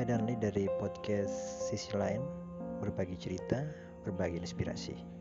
saya Danli dari podcast Sisi Lain, berbagi cerita, berbagi inspirasi.